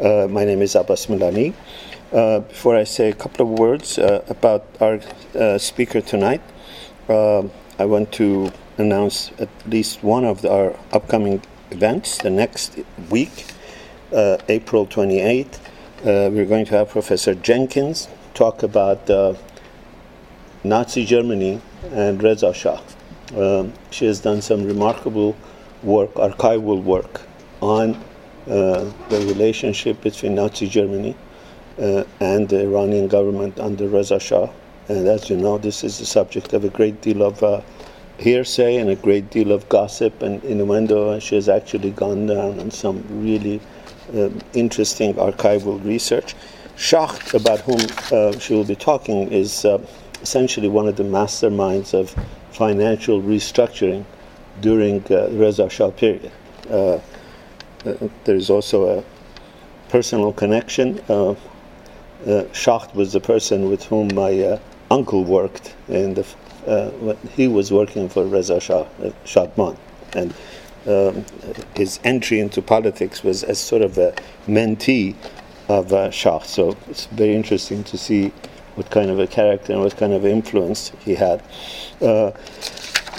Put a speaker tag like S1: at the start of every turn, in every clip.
S1: Uh, my name is Abbas Milani. Uh, before I say a couple of words uh, about our uh, speaker tonight, uh, I want to announce at least one of our upcoming events. The next week, uh, April 28th, we're going to have Professor Jenkins talk about Nazi Germany and Reza Shah. Um, she has done some remarkable work, archival work, on uh, the relationship between Nazi Germany uh, and the Iranian government under Reza Shah. And as you know, this is the subject of a great deal of uh, hearsay and a great deal of gossip and innuendo. She has actually gone down on some really uh, interesting archival research. Schacht, about whom uh, she will be talking, is uh, essentially one of the masterminds of financial restructuring during uh, Reza Shah period. Uh, uh, there is also a personal connection. Uh, uh, Schacht was the person with whom my uh, uncle worked, and he was working for Reza Shah, Shadman, and um, his entry into politics was as sort of a mentee of uh. So it's very interesting to see what kind of a character and what kind of influence he had. Uh,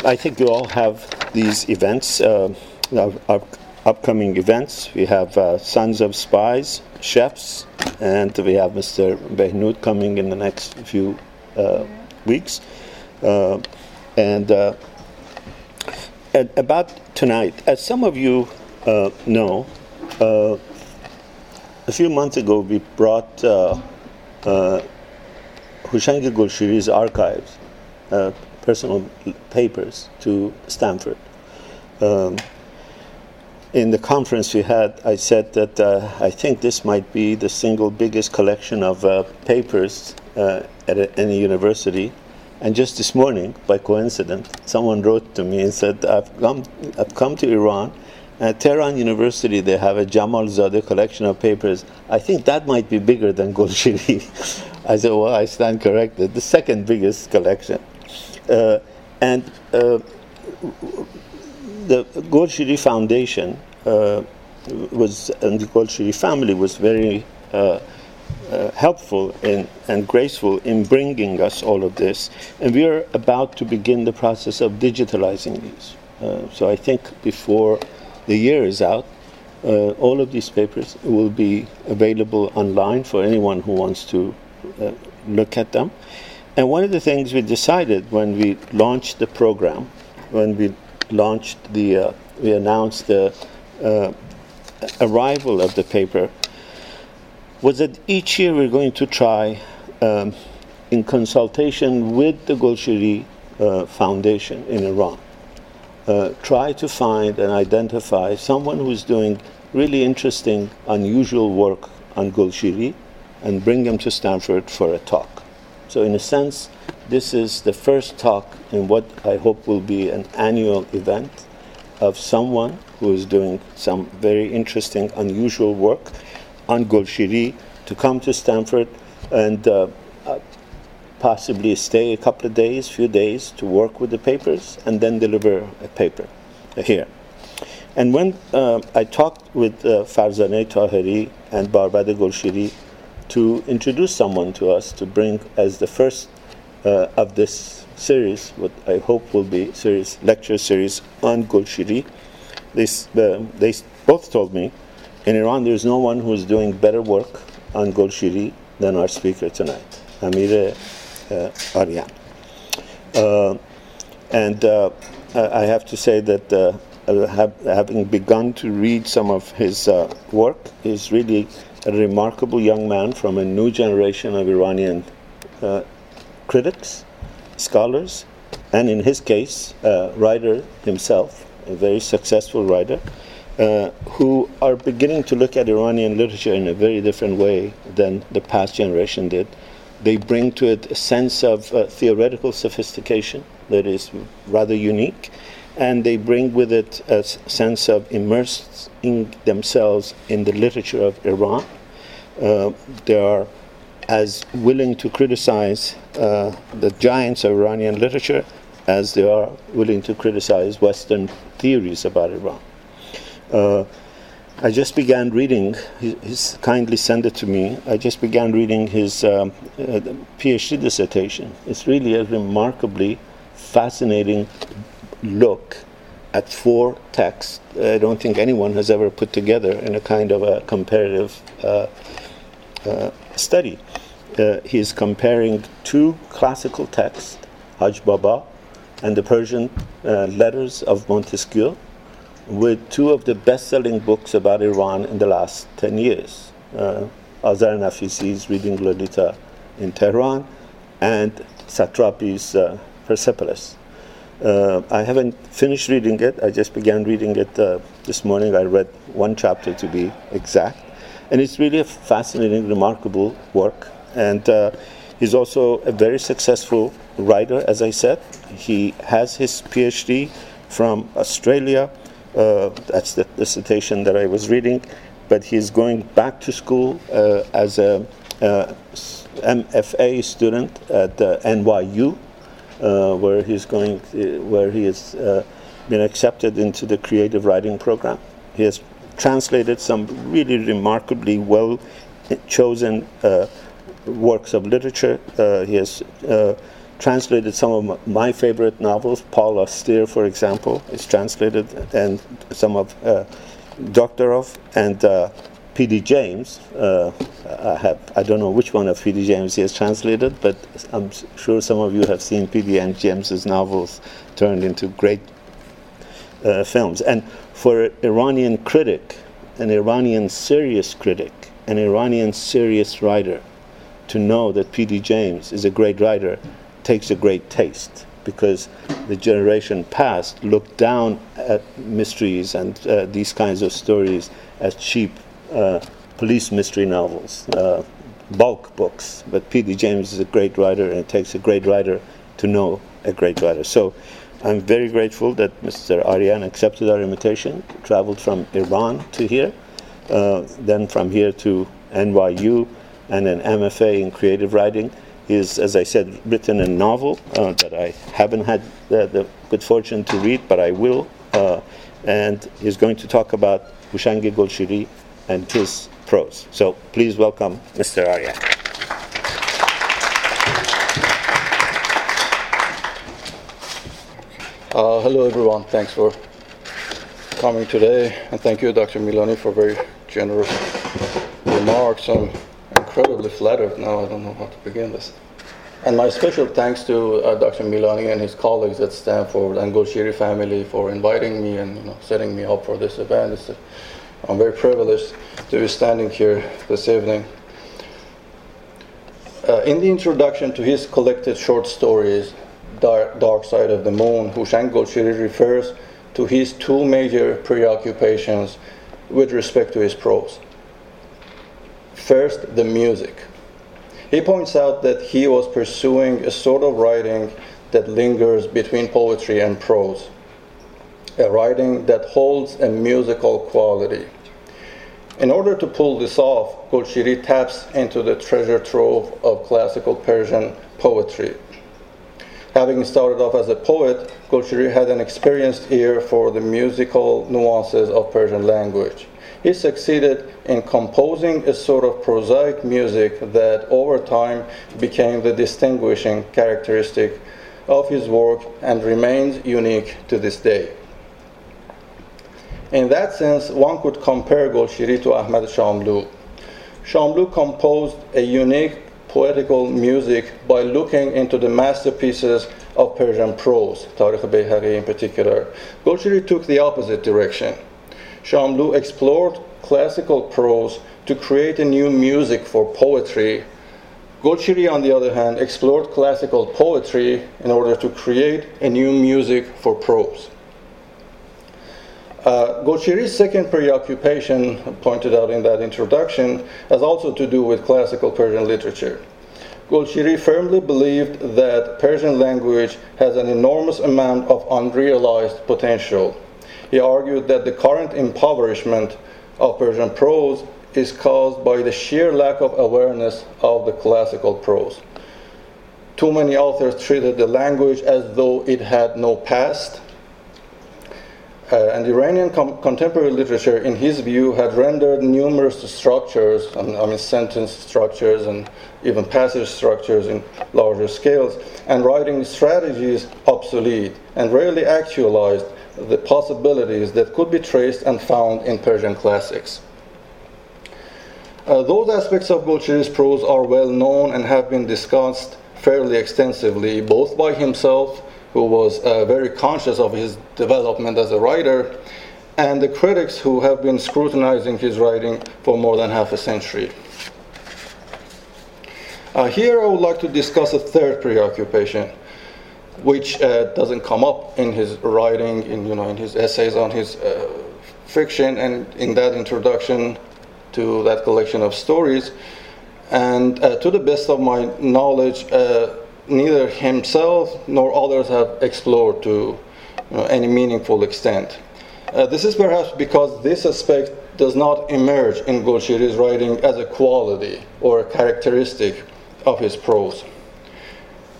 S1: I think you all have these events, uh, our, our, upcoming events. We have uh, Sons of Spies, Chefs, and we have Mr. Behnoud coming in the next few uh, weeks. Uh, and uh, about tonight, as some of you know, a few months ago we brought Houshang Golshiri's archives, uh, personal papers, to Stanford. Um, in the conference we had, I said that uh, I think this might be the single biggest collection of uh, papers uh, at any university. And just this morning, by coincidence, someone wrote to me and said, I've come, I've come to Iran. At Tehran University, they have a Jamal Zadeh collection of papers. I think that might be bigger than Golshiri. I said, well, I stand corrected. The second biggest collection. Uh, and uh, the Golshiri Foundation uh, was, and the Golshiri family was very uh, uh, helpful in, and graceful in bringing us all of this. And we are about to begin the process of digitalizing these. Uh, so I think before the year is out, all of these papers will be available online for anyone who wants to uh, look at them. And one of the things we decided when we launched the program, when we launched the, uh, we announced the uh, arrival of the paper, was that each year we're going to try, um, in consultation with the Golshiri uh, Foundation in Iran, uh, try to find and identify someone who's doing really interesting, unusual work on Golshiri and bring them to Stanford for a talk. So, in a sense, this is the first talk in what I hope will be an annual event of someone who is doing some very interesting, unusual work on Golshiri to come to Stanford and uh, uh, possibly stay a couple of days, few days to work with the papers and then deliver a paper here. And when uh, I talked with uh, Farzaneh Taheri and Barbad Golshiri to introduce someone to us to bring as the first uh, of this series, what I hope will be series lecture series on Golshiri. Uh, they both told me in Iran there is no one who is doing better work on Golshiri than our speaker tonight, Amir uh, Arian. Uh, and uh, I have to say that uh, have, having begun to read some of his uh, work, is really a remarkable young man from a new generation of Iranian uh, critics, scholars, and in his case, uh, writer himself, a very successful writer, uh, who are beginning to look at Iranian literature in a very different way than the past generation did. They bring to it a sense of uh, theoretical sophistication that is rather unique, and they bring with it a sense of immersing themselves in the literature of Iran. Uh, they are as willing to criticize uh, the giants of Iranian literature as they are willing to criticize Western theories about Iran. Uh, I just began reading, he's kindly sent it to me. I just began reading his um, uh, PhD dissertation. It's really a remarkably fascinating look at four texts I don't think anyone has ever put together in a kind of a comparative uh, uh, study. Uh, he is comparing two classical texts, Hajj Baba and the Persian uh, letters of Montesquieu, with two of the best-selling books about Iran in the last 10 years. Uh, Azar Nafisi's Reading Lolita in Tehran and Satrapi's uh, Persepolis. Uh, I haven't finished reading it. I just began reading it uh, this morning. I read one chapter to be exact. And it's really a fascinating, remarkable work. And uh, he's also a very successful writer, as I said. He has his PhD from Australia uh, that's the dissertation that I was reading. But he's going back to school uh, as a uh, MFA student at NYU, where he's going, where he has been accepted into the creative writing program. He has translated some really remarkably well chosen uh, works of literature. Uh, he has uh, translated some of my favorite novels. Paul Auster, for example, is translated, and some of uh, Doctorow and uh, P.D. James. Uh, I have I don't know which one of P.D. James he has translated, but I'm sure some of you have seen P.D. James's novels turned into great uh, films. And for an Iranian critic, an Iranian serious critic, an Iranian serious writer, to know that P.D. James is a great writer takes a great taste because the generation past looked down at mysteries and uh, these kinds of stories as cheap uh, police mystery novels, uh, bulk books. But P.D. James is a great writer, and it takes a great writer to know a great writer. So I'm very grateful that Mr. Arian accepted our invitation, traveled from Iran to here, uh, then from here to NYU, and an MFA in creative writing is, as I said, written a novel uh, that I haven't had the, the, good fortune to read, but I will. Uh, and he's going to talk about Houshang Golshiri and his prose. So please welcome Mr. Arya.
S2: Uh, hello, everyone. Thanks for coming today. And thank you, Dr. Milani, for very generous remarks. Incredibly flattered now. I don't know how to begin this. And my special thanks to uh, Dr. Milani and his colleagues at Stanford and Golshiri family for inviting me and you know, setting me up for this event. I'm very privileged to be standing here this evening. Uh, in the introduction to his collected short stories, Dark, Dark Side of the Moon, Houshang Golshiri refers to his two major preoccupations with respect to his prose. First, the music. He points out that he was pursuing a sort of writing that lingers between poetry and prose, a writing that holds a musical quality. In order to pull this off, Golshiri taps into the treasure trove of classical Persian poetry. Having started off as a poet, Golshiri had an experienced ear for the musical nuances of Persian language he succeeded in composing a sort of prosaic music that over time became the distinguishing characteristic of his work and remains unique to this day. In that sense, one could compare Golshiri to Ahmad Shamlou. Shamlou composed a unique poetical music by looking into the masterpieces of Persian prose, Tarikh Bayhaqi in particular. Golshiri took the opposite direction. Shamlou explored classical prose to create a new music for poetry. Golshiri, on the other hand, explored classical poetry in order to create a new music for prose. Uh, Golshiri's second preoccupation, pointed out in that introduction, has also to do with classical Persian literature. Golshiri firmly believed that Persian language has an enormous amount of unrealized potential he argued that the current impoverishment of Persian prose is caused by the sheer lack of awareness of the classical prose. Too many authors treated the language as though it had no past, Uh, and Iranian com- contemporary literature, in his view, had rendered numerous structures, I mean, sentence structures and even passage structures in larger scales, and writing strategies obsolete and rarely actualized the possibilities that could be traced and found in Persian classics. Uh, those aspects of Golshiri's prose are well known and have been discussed fairly extensively, both by himself who was uh, very conscious of his development as a writer, and the critics who have been scrutinizing his writing for more than half a century. Uh, here I would like to discuss a third preoccupation, which uh, doesn't come up in his writing, in, you know, in his essays on his uh, fiction, and in that introduction to that collection of stories. And uh, to the best of my knowledge, neither himself nor others have explored to you know, any meaningful extent. Uh, this is perhaps because this aspect does not emerge in Golshiri's writing as a quality or a characteristic of his prose.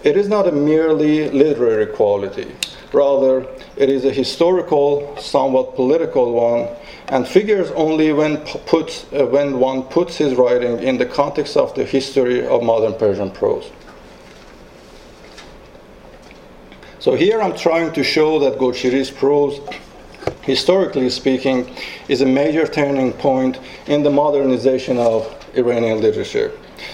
S2: It is not a merely literary quality, rather, it is a historical, somewhat political one, and figures only when, put, uh, when one puts his writing in the context of the history of modern Persian prose. So here I'm trying to show that Golshiri's prose, historically speaking, is a major turning point in the modernization of Iranian literature.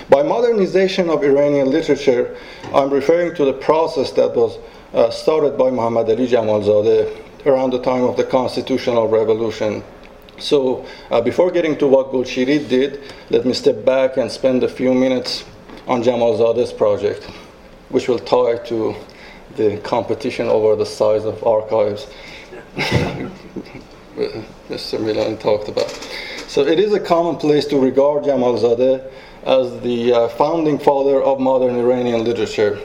S2: By modernization of Iranian literature, I'm referring to the process that was uh, started by Muhammad Ali Jamalzadeh around the time of the constitutional revolution. So, uh, before getting to what Golshiri did, let me step back and spend a few minutes on Jamalzadeh's project, which will tie to the competition over the size of archives Mr. Milan talked about. So it is a commonplace to regard Jamalzadeh as the uh, founding father of modern Iranian literature.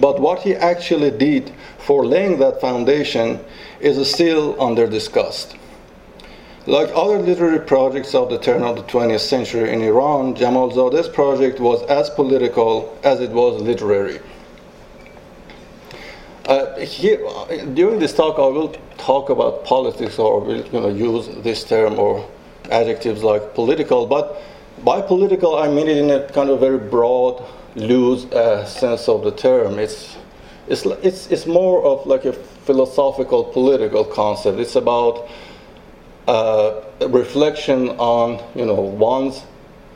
S2: But what he actually did for laying that foundation is still under discussed. Like other literary projects of the turn of the 20th century in Iran, Jamalzadeh's project was as political as it was literary. Uh, here, during this talk, I will talk about politics or will you know, use this term or adjectives like political, but by political, I mean it in a kind of very broad, loose uh, sense of the term. It's, it's, it's, it's more of like a philosophical, political concept. It's about uh, reflection on you know one's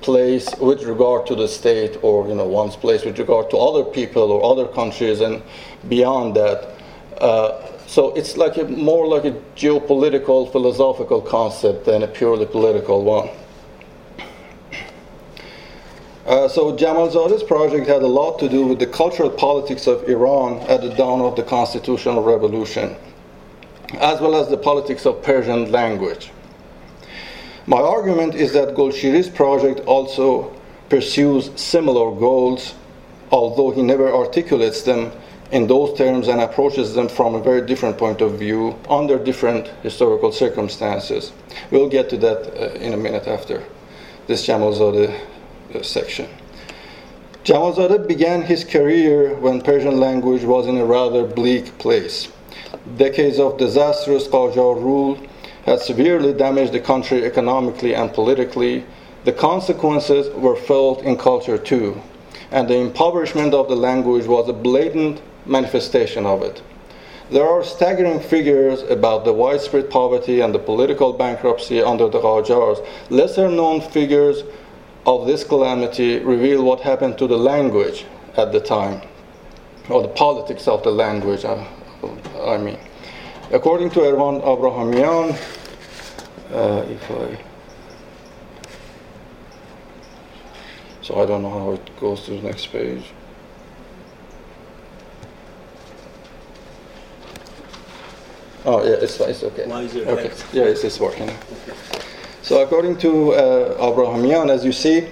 S2: place with regard to the state or you know one's place with regard to other people or other countries and beyond that uh, so it's like a, more like a geopolitical philosophical concept than a purely political one uh, so Jamalzadeh's project had a lot to do with the cultural politics of Iran at the dawn of the constitutional revolution, as well as the politics of Persian language. My argument is that Golshiri's project also pursues similar goals, although he never articulates them in those terms and approaches them from a very different point of view under different historical circumstances. We'll get to that uh, in a minute after this Jamalzadeh uh, section. Jamalzadeh began his career when Persian language was in a rather bleak place. Decades of disastrous Qajar rule had severely damaged the country economically and politically, the consequences were felt in culture too, and the impoverishment of the language was a blatant manifestation of it. There are staggering figures about the widespread poverty and the political bankruptcy under the Qajars. Lesser known figures of this calamity reveal what happened to the language at the time, or the politics of the language, I, I mean. According to Ervand Abrahamian, uh, if I so I don't know how it goes to the next page. Oh yeah, it's it's okay.
S1: Why is it
S2: okay. Yeah, it's, it's working. So according to uh, Abrahamian, as you see,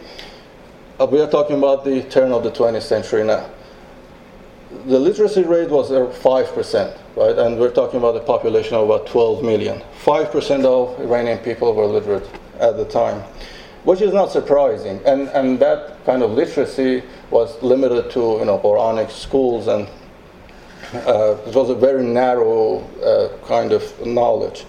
S2: uh, we are talking about the turn of the 20th century now. The literacy rate was uh, five percent right? And we're talking about a population of about 12 million. 5% of Iranian people were literate at the time, which is not surprising. And, and that kind of literacy was limited to, you know, Quranic schools and Uh, it was a very narrow uh, kind of knowledge,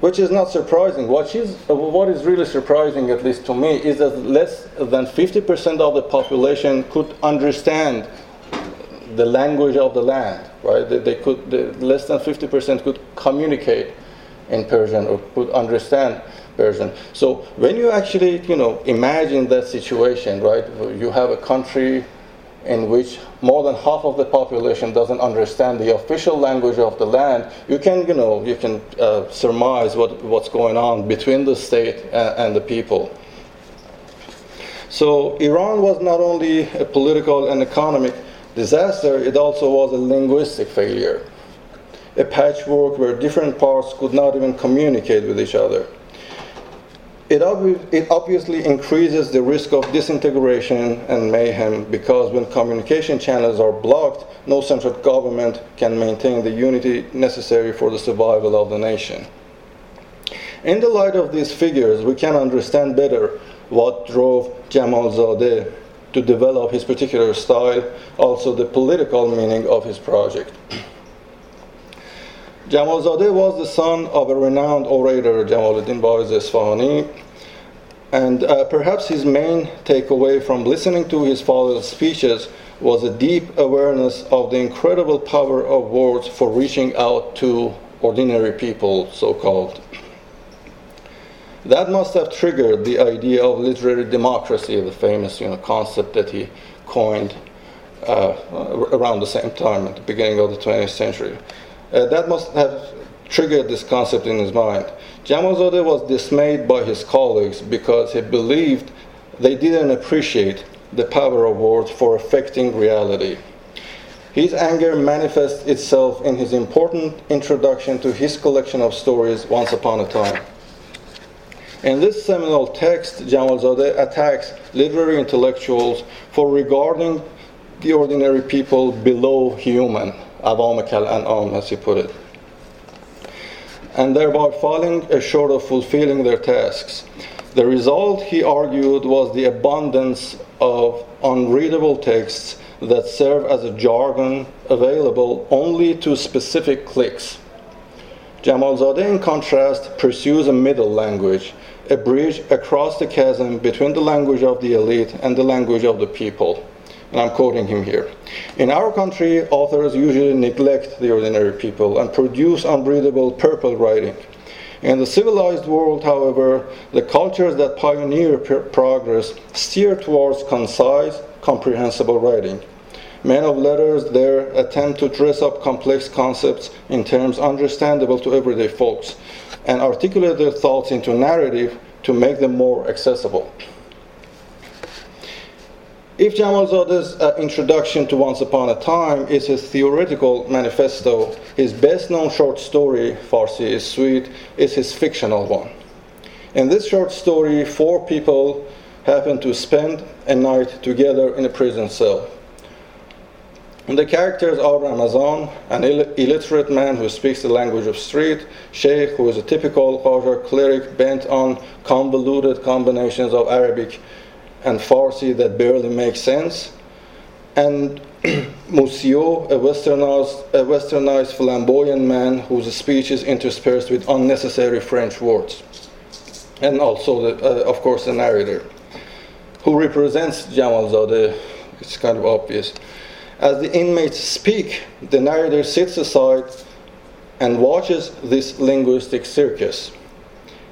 S2: which is not surprising. What is, what is really surprising, at least to me, is that less than 50% of the population could understand the language of the land, right? They, they could, they, less than 50% could communicate in Persian or could understand Persian. So when you actually, you know, imagine that situation, right? You have a country in which more than half of the population doesn't understand the official language of the land, you can, you know, you can uh, surmise what, what's going on between the state and, and the people. So Iran was not only a political and economic disaster, it also was a linguistic failure. A patchwork where different parts could not even communicate with each other. It, it, obviously increases the risk of disintegration and mayhem because when communication channels are blocked, no central government can maintain the unity necessary for the survival of the nation. In the light of these figures, we can understand better what drove Jamal Zadeh to develop his particular style, also the political meaning of his project. Jamalzadeh was the son of a renowned orator, Jamaluddin Vaez Esfahani, and uh, perhaps his main takeaway from listening to his father's speeches was a deep awareness of the incredible power of words for reaching out to ordinary people, so called. That must have triggered the idea of literary democracy, the famous you know, concept that he coined uh, around the same time at the beginning of the 20th century. Uh, that must have triggered this concept in his mind. Jamalzadeh was dismayed by his colleagues because he believed they didn't appreciate the power of words for affecting reality. His anger manifests itself in his important introduction to his collection of stories, Once Upon a Time. In this seminal text, Jamalzadeh attacks literary intellectuals for regarding the ordinary people below human awam kal an'am, as he put it, and thereby falling short of fulfilling their tasks. The result, he argued, was the abundance of unreadable texts that serve as a jargon available only to specific cliques. Jamalzadeh, in contrast, pursues a middle language, a bridge across the chasm between the language of the elite and the language of the people and I'm quoting him here. In our country, authors usually neglect the ordinary people and produce unbreathable purple writing. In the civilized world, however, the cultures that pioneer progress steer towards concise, comprehensible writing. Men of letters there attempt to dress up complex concepts in terms understandable to everyday folks and articulate their thoughts into narrative to make them more accessible. If Jamalzadeh's uh, introduction to Once Upon a Time is his theoretical manifesto, his best known short story, Farsi is Sweet, is his fictional one. In this short story, four people happen to spend a night together in a prison cell. And the characters are Ramazan, an Ill- illiterate man who speaks the language of street, Sheikh, who is a typical Qajar cleric bent on convoluted combinations of Arabic and Farsi that barely make sense, and Monsieur, a westernized, a westernized flamboyant man whose speech is interspersed with unnecessary French words, and also, the, uh, of course, the narrator, who represents Jamalzadeh. It's kind of obvious. As the inmates speak, the narrator sits aside and watches this linguistic circus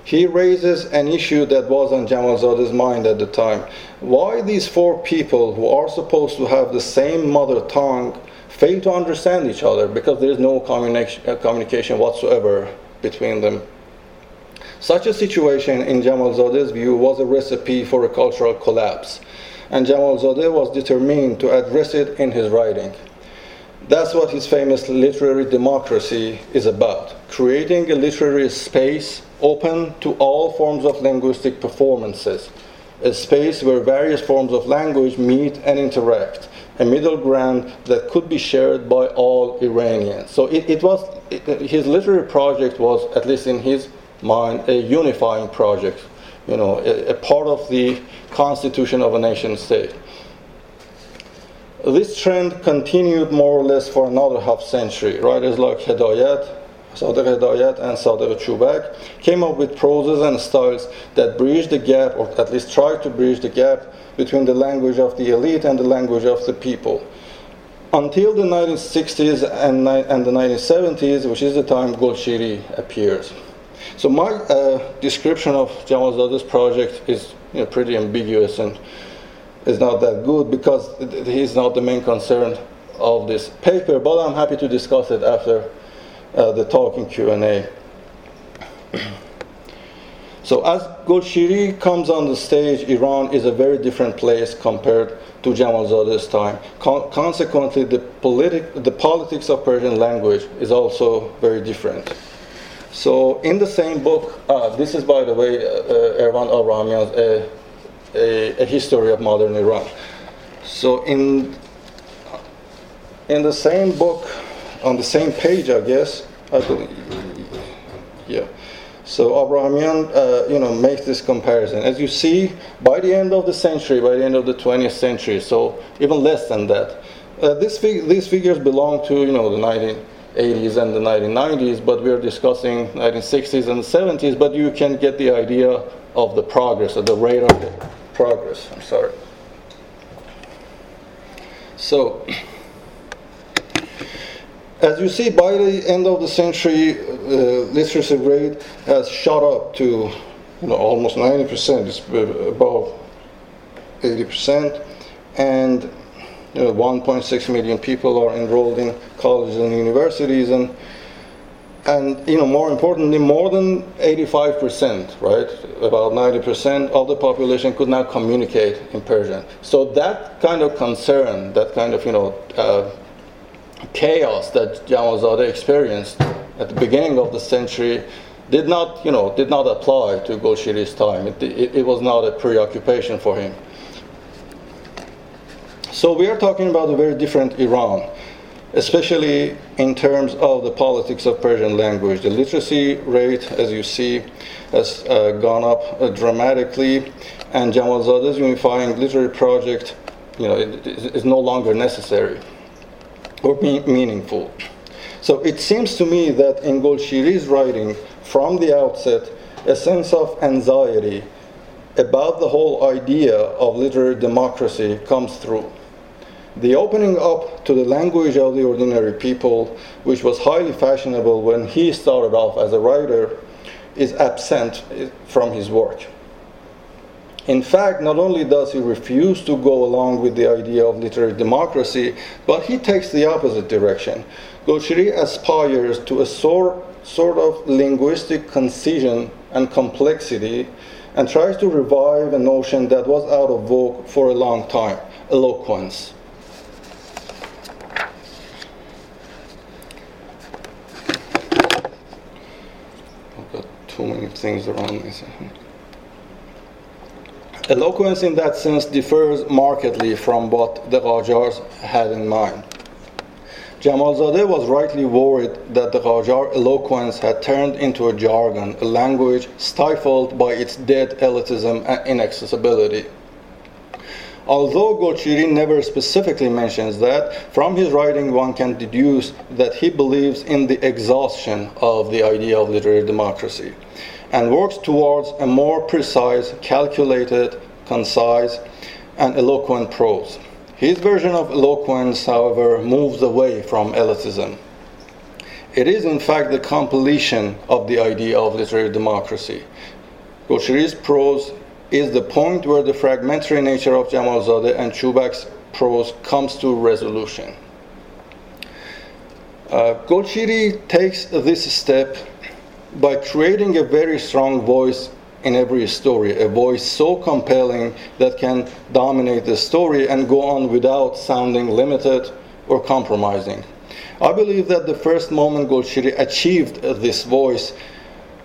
S2: he raises an issue that was on Jamalzadeh's mind at the time. Why these four people who are supposed to have the same mother tongue fail to understand each other because there is no communication, uh, communication whatsoever between them. Such a situation, in Jamalzadeh's view, was a recipe for a cultural collapse, and Jamalzadeh was determined to address it in his writing. That's what his famous literary democracy is about creating a literary space open to all forms of linguistic performances, a space where various forms of language meet and interact, a middle ground that could be shared by all Iranians. So it, it was, it, his literary project was, at least in his mind, a unifying project, you know, a, a part of the constitution of a nation state. This trend continued more or less for another half century. Writers like Hedayat, Sadiq Hedayat, and Sadiq Chubak came up with proses and styles that bridge the gap, or at least try to bridge the gap, between the language of the elite and the language of the people. Until the 1960s and, and the 1970s, which is the time Golshiri appears. So my uh, description of Jamal Zadeh's project is you know, pretty ambiguous and is not that good because he's not the main concern of this paper, but I'm happy to discuss it after uh, the talking Q&A. so as Golshiri comes on the stage, Iran is a very different place compared to Jamalzadeh's time. Con consequently, the, politic, the politics of Persian language is also very different. So in the same book, uh, this is by the way, uh, uh Ervand Abrahamian's uh, a, a, history of modern Iran. So in in the same book, on the same page, I guess, I believe, yeah. So Abrahamian, uh, you know, makes this comparison. As you see, by the end of the century, by the end of the 20th century, so even less than that, uh, fig these figures belong to, you know, the 1980s and the 1990s, but we're discussing 1960s and 70s, but you can get the idea of the progress, of the rate of progress. I'm sorry. So, as you see, by the end of the century, uh, literacy rate has shot up to you know, almost 90%, it's above 80%, and you know, 1.6 million people are enrolled in colleges and universities, and and you know, more importantly, more than 85%, right, about 90% of the population could now communicate in Persian. So that kind of concern, that kind of you know. Uh, chaos that Jamalzadeh experienced at the beginning of the century did not, you know, did not apply to Golshiri's time. It, it, it, was not a preoccupation for him. So we are talking about a very different Iran, especially in terms of the politics of Persian language. The literacy rate, as you see, has uh, gone up uh, dramatically, and Jamalzadeh's unifying literary project, you know, it, it is no longer necessary or be meaningful. So it seems to me that in Golshiri's writing, from the outset, a sense of anxiety about the whole idea of literary democracy comes through. The opening up to the language of the ordinary people, which was highly fashionable when he started off as a writer, is absent from his work. In fact, not only does he refuse to go along with the idea of literary democracy, but he takes the opposite direction. Golshiri aspires to a sort, sort of linguistic concision and complexity and tries to revive a notion that was out of vogue for a long time eloquence. I've got too many things around me. Eloquence in that sense differs markedly from what the Qajars had in mind. Jamalzadeh was rightly worried that the Qajar eloquence had turned into a jargon, a language stifled by its dead elitism and inaccessibility. Although Golshiri never specifically mentions that, from his writing one can deduce that he believes in the exhaustion of the idea of literary democracy and works towards a more precise, calculated, concise, and eloquent prose. His version of eloquence, however, moves away from elitism. It is, in fact, the completion of the idea of literary democracy. Golshiri's prose is the point where the fragmentary nature of Jamalzadeh and Chubak's prose comes to resolution. Uh, Golshiri takes this step by creating a very strong voice in every story, a voice so compelling that can dominate the story and go on without sounding limited or compromising. I believe that the first moment Golshiri achieved this voice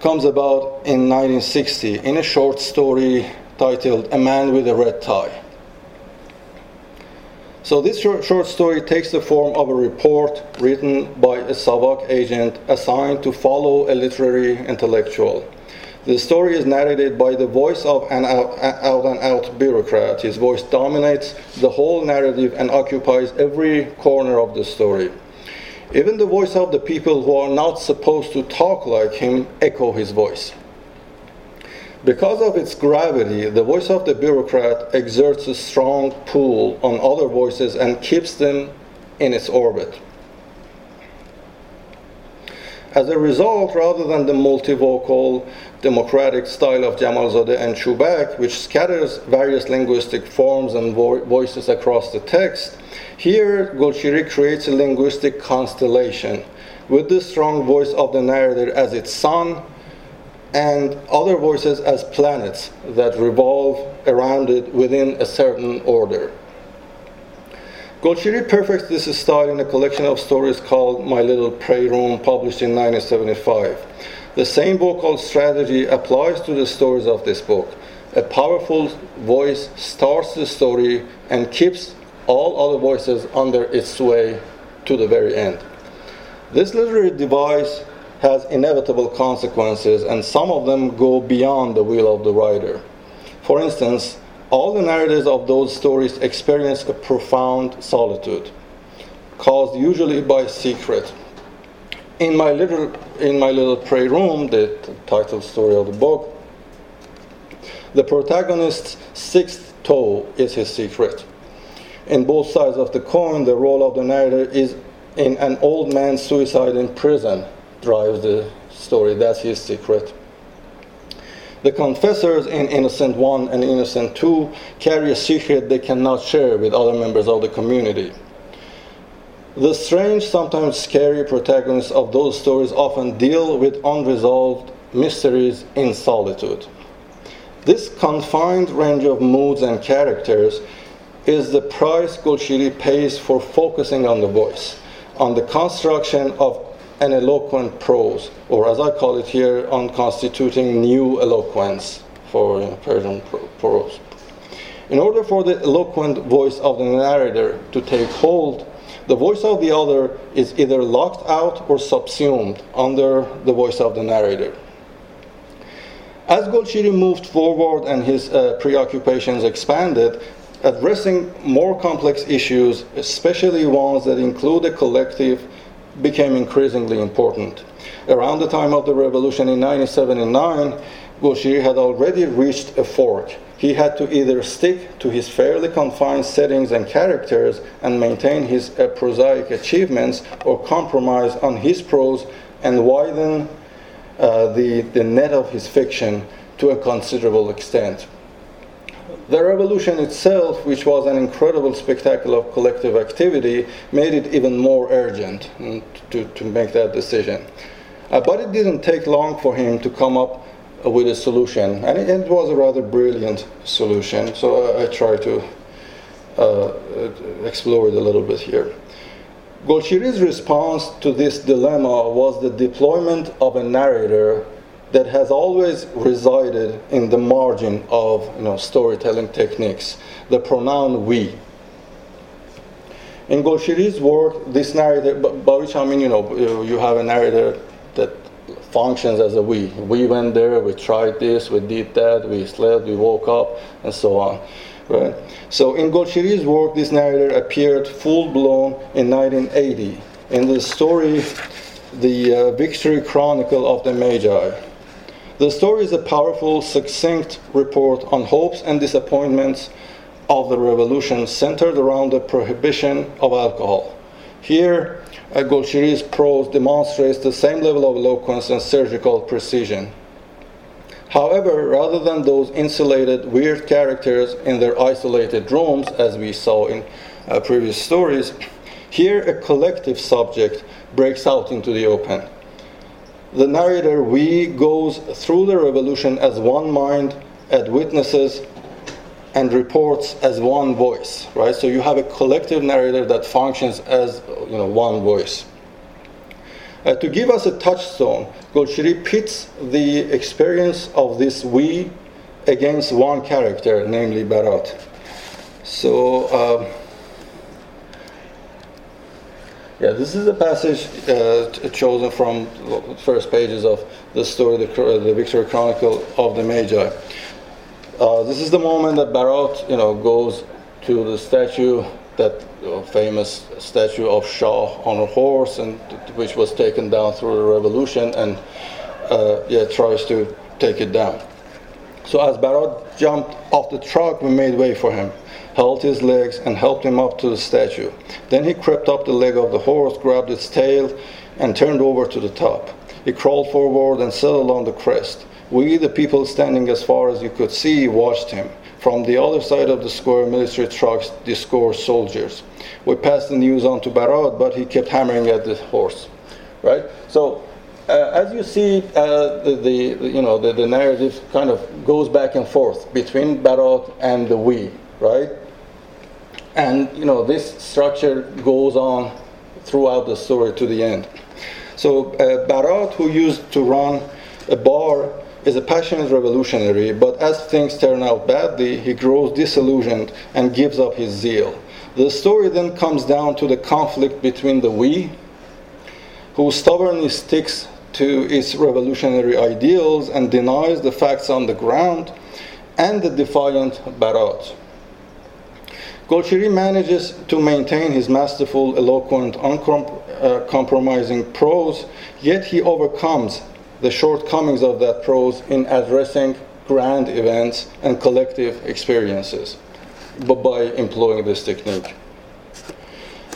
S2: comes about in 1960 in a short story titled A Man with a Red Tie. So this short, story takes the form of a report written by a Savak agent assigned to follow a literary intellectual. The story is narrated by the voice of an out, out and out bureaucrat. His voice dominates the whole narrative and occupies every corner of the story. Even the voice of the people who are not supposed to talk like him echo his voice. Because of its gravity, the voice of the bureaucrat exerts a strong pull on other voices and keeps them in its orbit. As a result, rather than the multivocal democratic style of Jamalzadeh and Chubak, which scatters various linguistic forms and vo- voices across the text, here Golshiri creates a linguistic constellation with the strong voice of the narrator as its sun and other voices as planets that revolve around it within a certain order. Golshiri perfects this style in a collection of stories called My Little Prayer Room, published in 1975. The same vocal strategy applies to the stories of this book. A powerful voice starts the story and keeps all other voices under its sway to the very end. This literary device has inevitable consequences, and some of them go beyond the will of the writer. For instance, all the narrators of those stories experience a profound solitude, caused usually by secret. In my little, in my little prayer room, the title story of the book, the protagonist's sixth toe is his secret. In both sides of the coin, the role of the narrator is in an old man's suicide in prison drives the story. That's his secret. The confessors in Innocent 1 and Innocent 2 carry a secret they cannot share with other members of the community. The strange, sometimes scary protagonists of those stories often deal with unresolved mysteries in solitude. This confined range of moods and characters is the price Golshiri pays for focusing on the voice, on the construction of an eloquent prose, or as I call it here, on constituting new eloquence for Persian prose. In order for the eloquent voice of the narrator to take hold, the voice of the other is either locked out or subsumed under the voice of the narrator. As Golshiri moved forward and his uh, preoccupations expanded, addressing more complex issues, especially ones that include a collective became increasingly important. Around the time of the revolution in 1979, Golshiri had already reached a fork. He had to either stick to his fairly confined settings and characters and maintain his uh, prosaic achievements, or compromise on his prose and widen uh, the, the net of his fiction to a considerable extent. The revolution itself, which was an incredible spectacle of collective activity, made it even more urgent to, to make that decision. Uh, but it didn't take long for him to come up with a solution, and it, it was a rather brilliant solution. So I, I try to uh, explore it a little bit here. Golshiri's response to this dilemma was the deployment of a narrator that has always resided in the margin of you know, storytelling techniques, the pronoun we. In Golshiri's work, this narrator, by which I mean, you know, you have a narrator that functions as a we. We went there, we tried this, we did that, we slept, we woke up, and so on. Right? So in Golshiri's work, this narrator appeared full blown in 1980 in the story, The uh, Victory Chronicle of the Magi. The story is a powerful, succinct report on hopes and disappointments of the revolution centered around the prohibition of alcohol. Here, Golshiri's prose demonstrates the same level of eloquence and surgical precision. However, rather than those insulated, weird characters in their isolated rooms, as we saw in uh, previous stories, here a collective subject breaks out into the open the narrator, we, goes through the revolution as one mind, as witnesses, and reports as one voice, right? So you have a collective narrator that functions as you know one voice. Uh, to give us a touchstone, Golshiri pits the experience of this we against one character, namely Barat. So. Uh, Yeah, this is a passage uh, chosen from the first pages of the story, the, the Victory Chronicle of the Magi. Uh, this is the moment that Barat, you know, goes to the statue, that uh, famous statue of Shah on a horse, and which was taken down through the revolution, and uh, yeah, tries to take it down. So as Barat jumped off the truck, we made way for him, held his legs, and helped him up to the statue. Then he crept up the leg of the horse, grabbed its tail, and turned over to the top. He crawled forward and settled on the crest. We, the people standing as far as you could see, watched him. From the other side of the square, military trucks discoursed soldiers. We passed the news on to Barat, but he kept hammering at the horse. Right? So uh, as you see, uh, the, the, you know the, the, narrative kind of goes back and forth between Barat and the we, right? And you know this structure goes on throughout the story to the end. So uh, Barat, who used to run a bar, is a passionate revolutionary, but as things turn out badly, he grows disillusioned and gives up his zeal. The story then comes down to the conflict between the we, who stubbornly sticks to its revolutionary ideals and denies the facts on the ground, and the defiant Barat. Golshiri manages to maintain his masterful, eloquent, uncompromising uh, prose, yet he overcomes the shortcomings of that prose in addressing grand events and collective experiences but by employing this technique.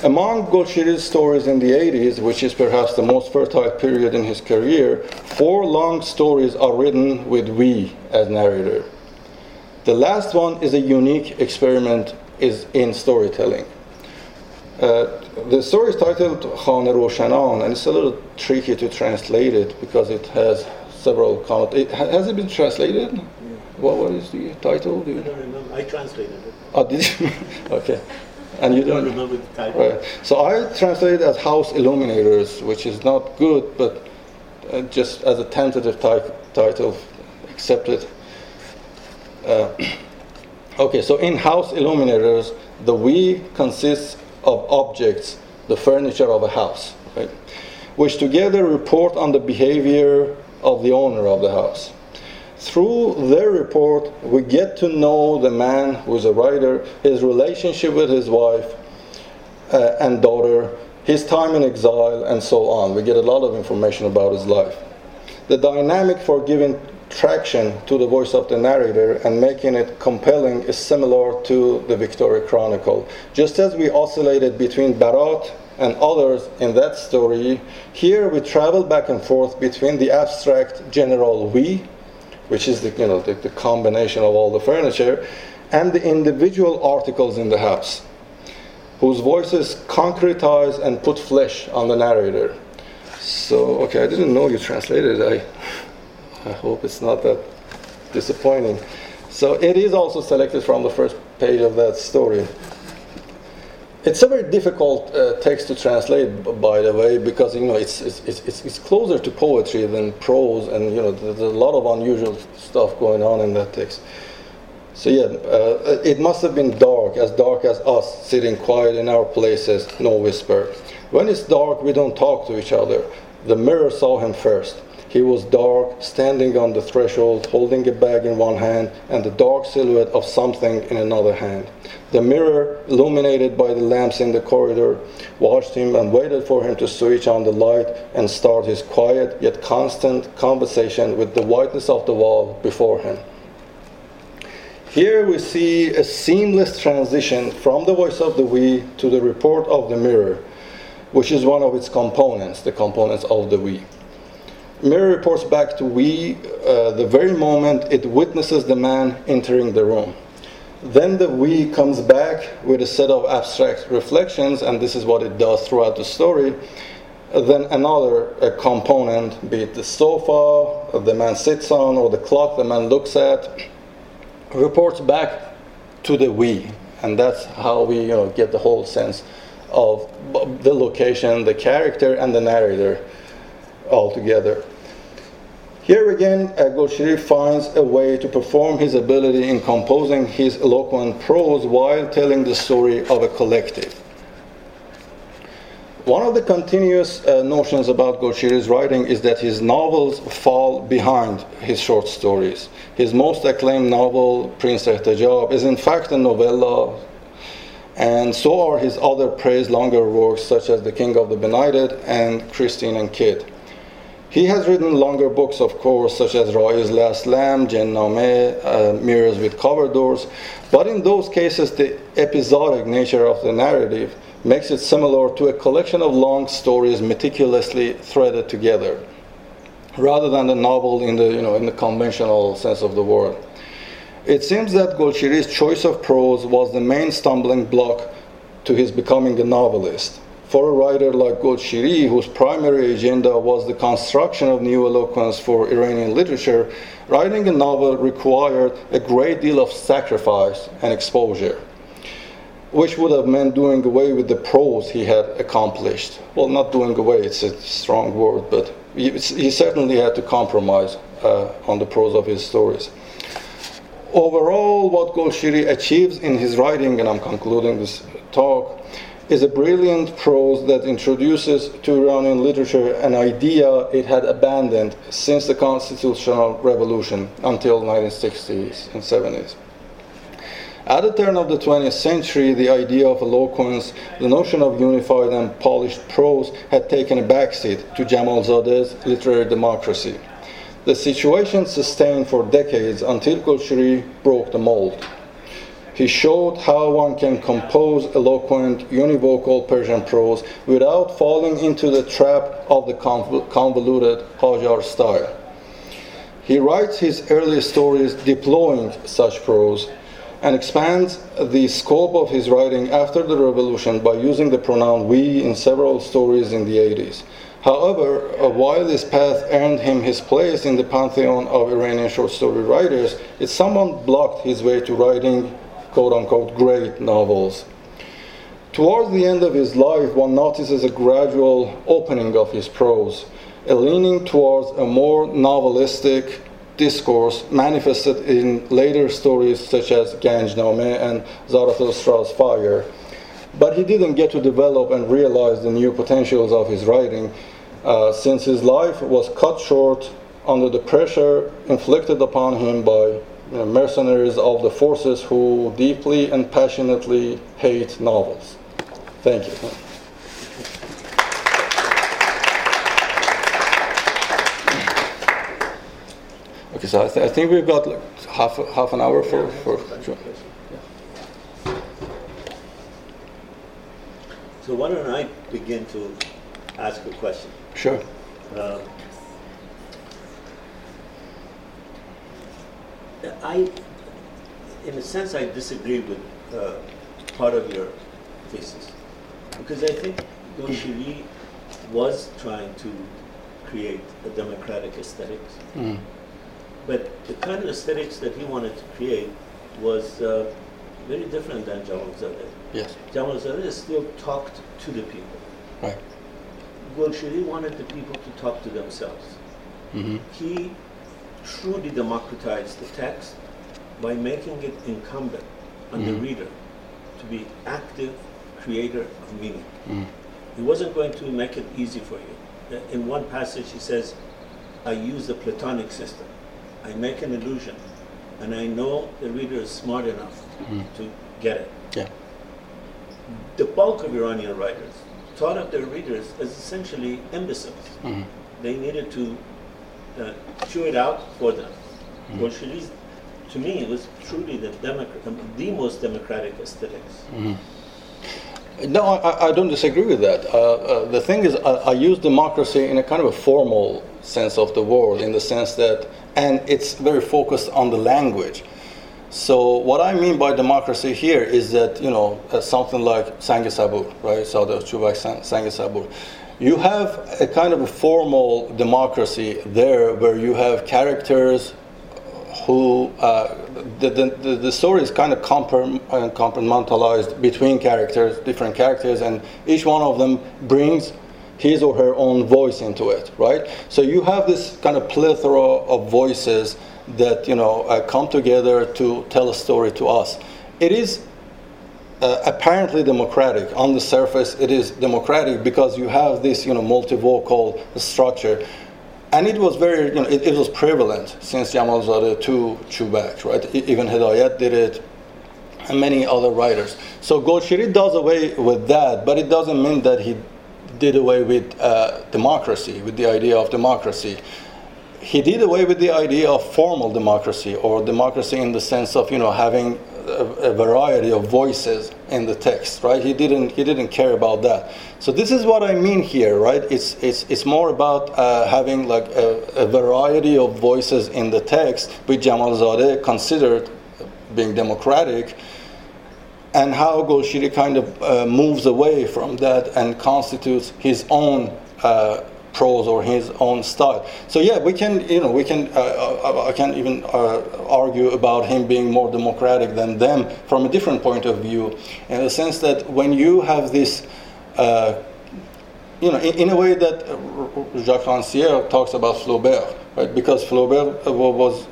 S2: Among Golshiri's stories in the 80s, which is perhaps the most fertile period in his career, four long stories are written with we as narrator. The last one is a unique experiment is in storytelling. Uh, the story is titled Khane Roshanan, and it's a little tricky to translate it because it has several connotations. Has it been translated? Yeah. What, what is the title?
S1: I don't remember. I translated it.
S2: Oh, did you? okay.
S1: And you don't, remember the title.
S2: Right. So I translated as house illuminators, which is not good, but uh, just as a tentative title, accepted. Uh, okay, so in house illuminators, the we consists of objects, the furniture of a house, right, which together report on the behavior of the owner of the house. Through their report, we get to know the man who's a writer, his relationship with his wife uh, and daughter, his time in exile, and so on. We get a lot of information about his life. The dynamic for giving traction to the voice of the narrator and making it compelling is similar to the Victory Chronicle. Just as we oscillated between Barat and others in that story, here we travel back and forth between the abstract general we which is the, you know, the, the combination of all the furniture, and the individual articles in the house, whose voices concretize and put flesh on the narrator. So, okay, I didn't know you translated. I, I hope it's not that disappointing. So, it is also selected from the first page of that story. It's a very difficult uh, text to translate, by the way, because you know it's, it's, it's, it's closer to poetry than prose, and you know there's a lot of unusual stuff going on in that text. So yeah, uh, it must have been dark, as dark as us, sitting quiet in our places, no whisper. When it's dark, we don't talk to each other. The mirror saw him first. He was dark, standing on the threshold, holding a bag in one hand and the dark silhouette of something in another hand. The mirror, illuminated by the lamps in the corridor, watched him and waited for him to switch on the light and start his quiet yet constant conversation with the whiteness of the wall before him. Here we see a seamless transition from the voice of the we to the report of the mirror, which is one of its components, the components of the we. Mirror reports back to we uh, the very moment it witnesses the man entering the room. Then the we comes back with a set of abstract reflections, and this is what it does throughout the story. Then another component, be it the sofa the man sits on or the clock the man looks at, reports back to the we, and that's how we you know, get the whole sense of the location, the character, and the narrator altogether. Here again, Golshiri finds a way to perform his ability in composing his eloquent prose while telling the story of a collective. one of the continuous uh, notions about Golshiri's writing is that his novels fall behind his short stories. His most acclaimed novel, Prince Ehtejab, is in fact a novella, and so are his other praised longer works, such as The King of the Benighted and Christine and Kid. He has written longer books, of course, such as Roy's Last Lamb, Jennameh, uh, Mirrors with Cover Doors, but in those cases, the episodic nature of the narrative makes it similar to a collection of long stories meticulously threaded together, rather than the novel in the, you know, in the conventional sense of the word. It seems that Golshiri's choice of prose was the main stumbling block to his becoming a novelist. For a writer like Golshiri, whose primary agenda was the construction of new eloquence for Iranian literature, writing a novel required a great deal of sacrifice and exposure which would have meant doing away with the prose he had accomplished. Well, not doing away, it's a strong word, but he, he certainly had to compromise uh, on the prose of his stories. Overall, what Golshiri achieves in his writing, and I'm concluding this talk, is a brilliant prose that introduces to Iranian literature an idea it had abandoned since the constitutional revolution until 1960s and 70s. At the turn of the 20th century, the idea of eloquence, the notion of unified and polished prose, had taken a backseat to Jamalzadeh's literary democracy. The situation sustained for decades until Golshiri broke the mold. He showed how one can compose eloquent, univocal Persian prose without falling into the trap of the convoluted Qajar style. He writes his early stories deploying such prose and expands the scope of his writing after the revolution by using the pronoun we in several stories in the 80s. However, while this path earned him his place in the pantheon of Iranian short story writers, it somewhat blocked his way to writing quote unquote great novels. Towards the end of his life, one notices a gradual opening of his prose, a leaning towards a more novelistic, discourse manifested in later stories such as Ganjnameh and Zarathustra's Fire. But he didn't get to develop and realize the new potentials of his writing uh, since his life was cut short under the pressure inflicted upon him by mercenaries of the forces who deeply and passionately hate novels. Thank you. Okay, so I, th- I think we've got like half half an hour for for. Sure.
S1: So why don't I begin to ask a question?
S2: Sure.
S1: Uh, I, in a sense, I disagree with uh, part of your thesis because I think Golshiri was trying to create a democratic aesthetics.
S2: Mm.
S1: But the kind of aesthetics that he wanted to create was uh, very different than Jamal Zadeh.
S2: Yes.
S1: Jamal Zadeh still talked to the people.
S2: Right.
S1: Golshiri wanted the people to talk to themselves.
S2: Mm-hmm.
S1: He truly democratized the text by making it incumbent on the
S2: Mhm.
S1: reader to be active creator of meaning.
S2: Mm.
S1: He wasn't going to make it easy for you. Uh, In one passage, he says, I use the Platonic system. I make an illusion, and I know the reader is smart enough
S2: Mhm.
S1: to get it.
S2: Yeah.
S1: The bulk of Iranian writers thought of their readers as essentially imbeciles.
S2: Mhm.
S1: They needed to uh, chew it out for them.
S2: Mhm.
S1: Bolshevism, to me, it was truly the, democ- the most democratic aesthetics.
S2: No, I, I don't disagree with that. Uh, uh, the thing is, I, I use democracy in a kind of a formal sense of the word, in the sense that, and it's very focused on the language. So what I mean by democracy here is that you know uh, something like Sang Sabur, right? Sadegh Chubak Sang Sabur. You have a kind of a formal democracy there, where you have characters who uh, the, the, the story is kind of uh, compartmentalized between characters, different characters, and each one of them brings his or her own voice into it, right? So you have this kind of plethora of voices that you know uh, come together to tell a story to us. It is uh, apparently democratic. On the surface, it is democratic because you have this, you know, multivocal structure, and it was very, you know, it, it was prevalent since Jamalzadeh to Chubak, right? Even Hedayat did it, and many other writers. So Golshiri does away with that, but it doesn't mean that he did away with uh, democracy, with the idea of democracy. He did away with the idea of formal democracy or democracy in the sense of you know having a, variety of voices in the text, right? He didn't he didn't care about that. So this is what I mean here, right? It's it's it's more about uh, having like a, a, variety of voices in the text, which Jamalzadeh considered being democratic, and how Golshiri kind of uh, moves away from that and constitutes his own. Uh, prose or his own style. So yeah, we can, you know, we can, uh, uh, I can even uh, argue about him being more democratic than them from a different point of view, in the sense that when you have this, uh, you know, in, in, a way that Jacques Rancière talks about Flaubert, right? Because Flaubert was,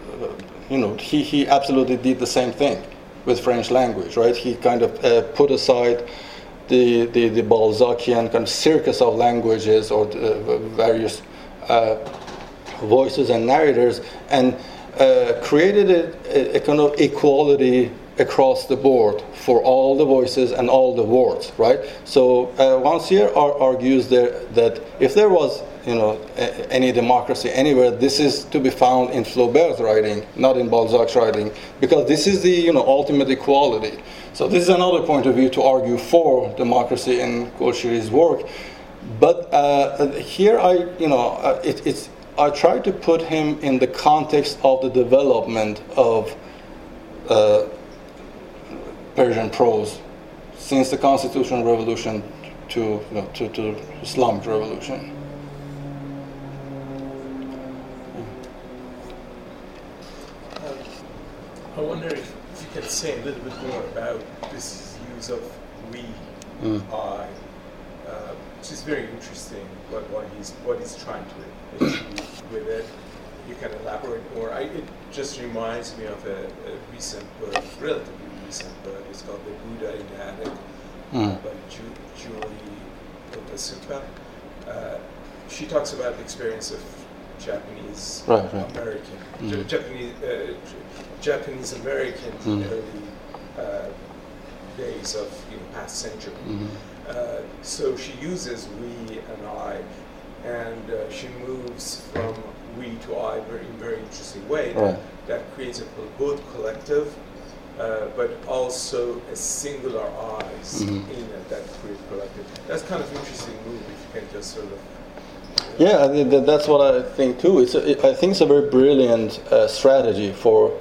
S2: you know, he, he absolutely did the same thing with French language, right? He kind of uh, put aside the, the, the Balzacian kind of circus of languages or uh, various uh, voices and narrators and uh, created a, a, kind of equality across the board for all the voices and all the words, right? So uh, Rancière argues there that if there was you know, any democracy anywhere, this is to be found in Flaubert's writing, not in Balzac's writing, because this is the you know, ultimate equality. So this is another point of view to argue for democracy in Golshiri's work. But uh, here I, you know, uh, it, it's, I try to put him in the context of the development of uh, Persian prose since the constitutional revolution to, you know, to, to Islamic revolution.
S3: I wonder if can say a little bit more about this use of we, mm. I, uh, which is very interesting. What, what he's what he's trying to achieve with it. You can elaborate more. I, it just reminds me of a, a, recent book, relatively recent book. It's called The Buddha in the Attic mm. by Ju- Julie Otsuka. Uh, she talks about the experience of Japanese right, right. American, mm. Japanese uh, Japanese American mm. early uh, days of you know, past century. Mm-hmm. Uh, so she uses we and I, and uh, she moves from we to I very, in a very interesting way right. that, creates a both collective, uh, but also a singular eyes mm-hmm. in that creates collective. That's kind of interesting move if you can just sort of
S2: yeah, that's what I think too. It's I think it's a very brilliant uh, strategy for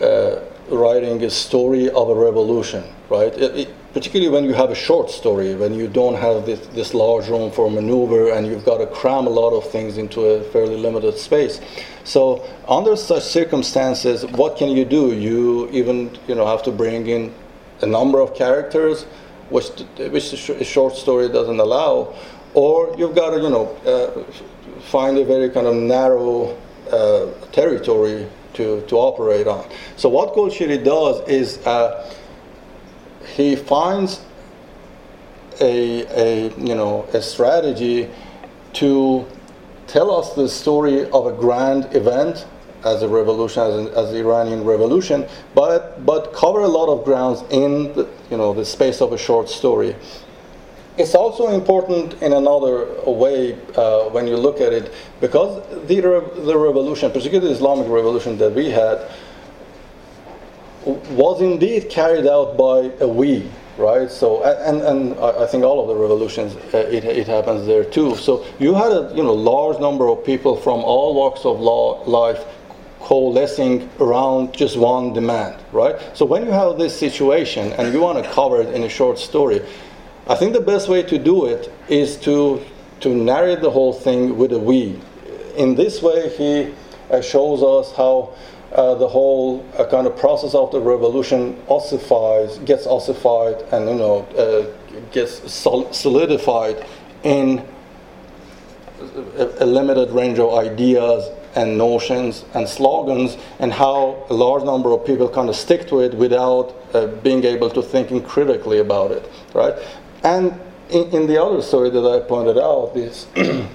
S2: uh, writing a story of a revolution, right? It, it, particularly when you have a short story, when you don't have this, this, large room for maneuver and you've got to cram a lot of things into a fairly limited space. So under such circumstances, what can you do? You even you know have to bring in a number of characters, which which a short story doesn't allow, or you've got to you know uh, find a very kind of narrow uh, territory to, to operate on. So what Golshiri does is uh, he finds a, a, you know, a strategy to tell us the story of a grand event as a revolution, as, an, as the Iranian revolution, but, but cover a lot of grounds in the, you know, the space of a short story. It's also important in another way uh, when you look at it, because the, the revolution, particularly the Islamic revolution that we had, was indeed carried out by a we, right? So, and, and I think all of the revolutions, uh, it, it happens there too. So you had a you know, large number of people from all walks of law, life coalescing around just one demand, right? So when you have this situation and you want to cover it in a short story, I think the best way to do it is to, to narrate the whole thing with a we. In this way, he uh, shows us how uh, the whole uh, kind of process of the revolution ossifies, gets ossified, and you know uh, gets sol- solidified in a, a, limited range of ideas and notions and slogans, and how a large number of people kind of stick to it without uh, being able to thinking critically about it, right? And in, in the other story that I pointed out, is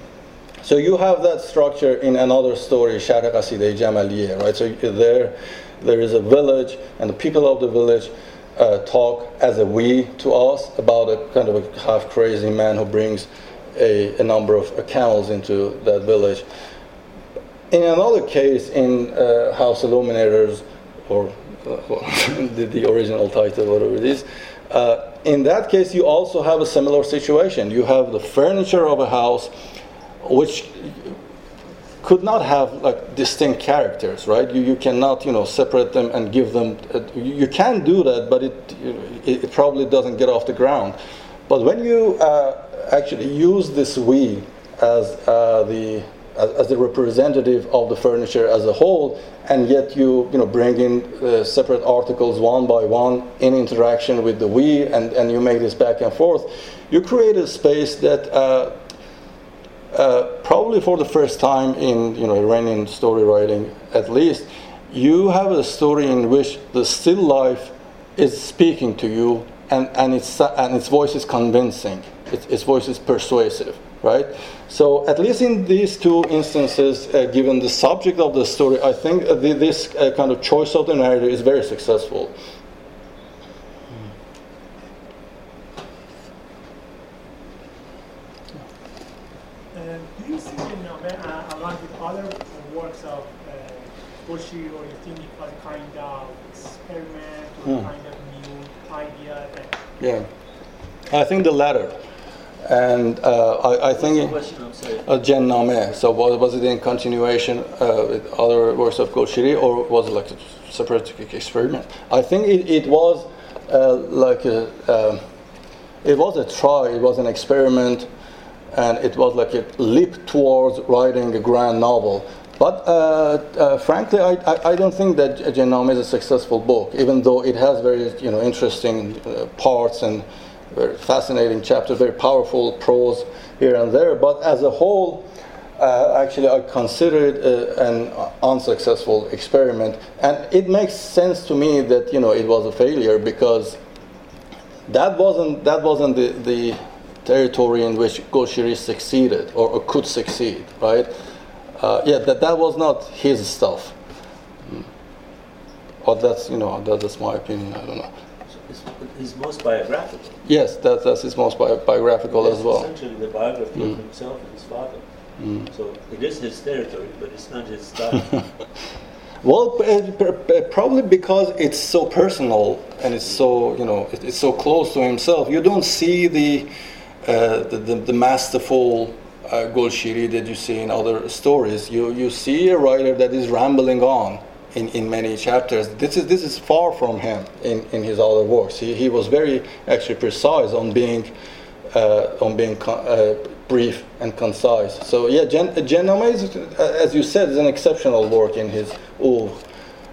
S2: so you have that structure in another story, Qasideh Jamaliyeh, right? So there, there is a village, and the people of the village uh, talk as a we to us about a kind of a half crazy man who brings a, a number of camels into that village. In another case, in uh, House Illuminators, or the, the, original title, whatever it is, uh, in that case, you also have a similar situation. You have the furniture of a house, which could not have like distinct characters, right? You, you cannot, you know, separate them and give them. Uh, you can do that, but it, it, it probably doesn't get off the ground. But when you uh, actually use this we as uh, the as, as, the representative of the furniture as a whole, and yet you you know bring in uh, separate articles one by one in interaction with the we, and, and you make this back and forth, you create a space that. Uh, uh, probably for the first time in you know Iranian story writing, at least, you have a story in which the still life is speaking to you, and, and its and its voice is convincing. Its, its voice is persuasive, right? So at least in these two instances, uh, given the subject of the story, I think uh, the, this uh, kind of choice of the narrator is very successful.
S4: Goshi, or you think it was kind of experiment or mm. kind of new idea? That
S2: yeah, I think the latter. And uh, I, I think
S5: a
S2: Jennameh. So was, was it in continuation uh, with other works of Golshiri, or was it like a separate experiment? I think it, it was uh, like a, uh, it was a try. It was an experiment, and it was like a leap towards writing a grand novel. But uh, uh, frankly, I, I, I, don't think that Jennameh is a successful book, even though it has very you know, interesting uh, parts and very fascinating chapters, very powerful prose here and there. But as a whole, uh, actually, I consider it uh, an unsuccessful experiment. And it makes sense to me that you know, it was a failure because that wasn't, that wasn't the, the territory in which Golshiri succeeded or, or could succeed, right? uh, yeah, that that was not his stuff. Mm. But that's you know that, that's my opinion. I don't know.
S5: His most biographical.
S2: Yes, that, that's his most bi- biographical as well.
S5: Essentially, the biography mm. of himself and his father. Mm. So it is his territory, but it's not his style.
S2: well, probably because it's so personal and it's so you know it's so close to himself. You don't see the uh, the, the, the masterful uh, Golshiri that you see in other stories. You, you see a writer that is rambling on in, in many chapters. This is, this is far from him in, in his other works. He, he was very actually precise on being, uh, on being uh, brief and concise. So yeah, Gen, is, uh, as you said, is an exceptional work in his oeuvre.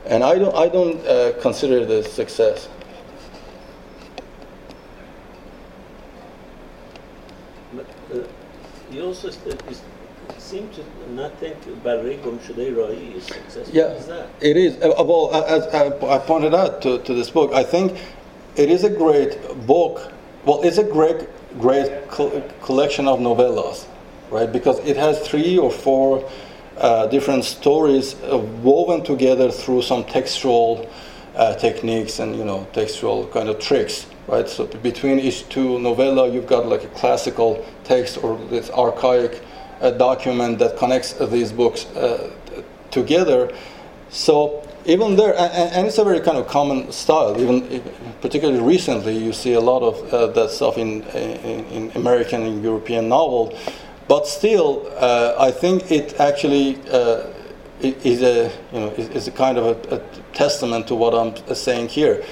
S2: And I don't, I don't uh, consider it a success.
S5: you also seem to not think Barre Gumshude Rai is successful.
S2: Yeah, is it is. Uh, well, as I pointed out to, to this book, I think it is a great book. Well, it's a great, great collection of novellas, right? Because it has three or four uh, different stories uh, woven together through some textual uh, techniques and you know textual kind of tricks right? So between each two novella, you've got like a classical text or this archaic uh, document that connects these books uh, together. So even there, and, it's a very kind of common style. Even particularly recently, you see a lot of uh, that stuff in, in, in, American and European novel. But still, uh, I think it actually uh, is a you know is, a kind of a, a testament to what I'm saying here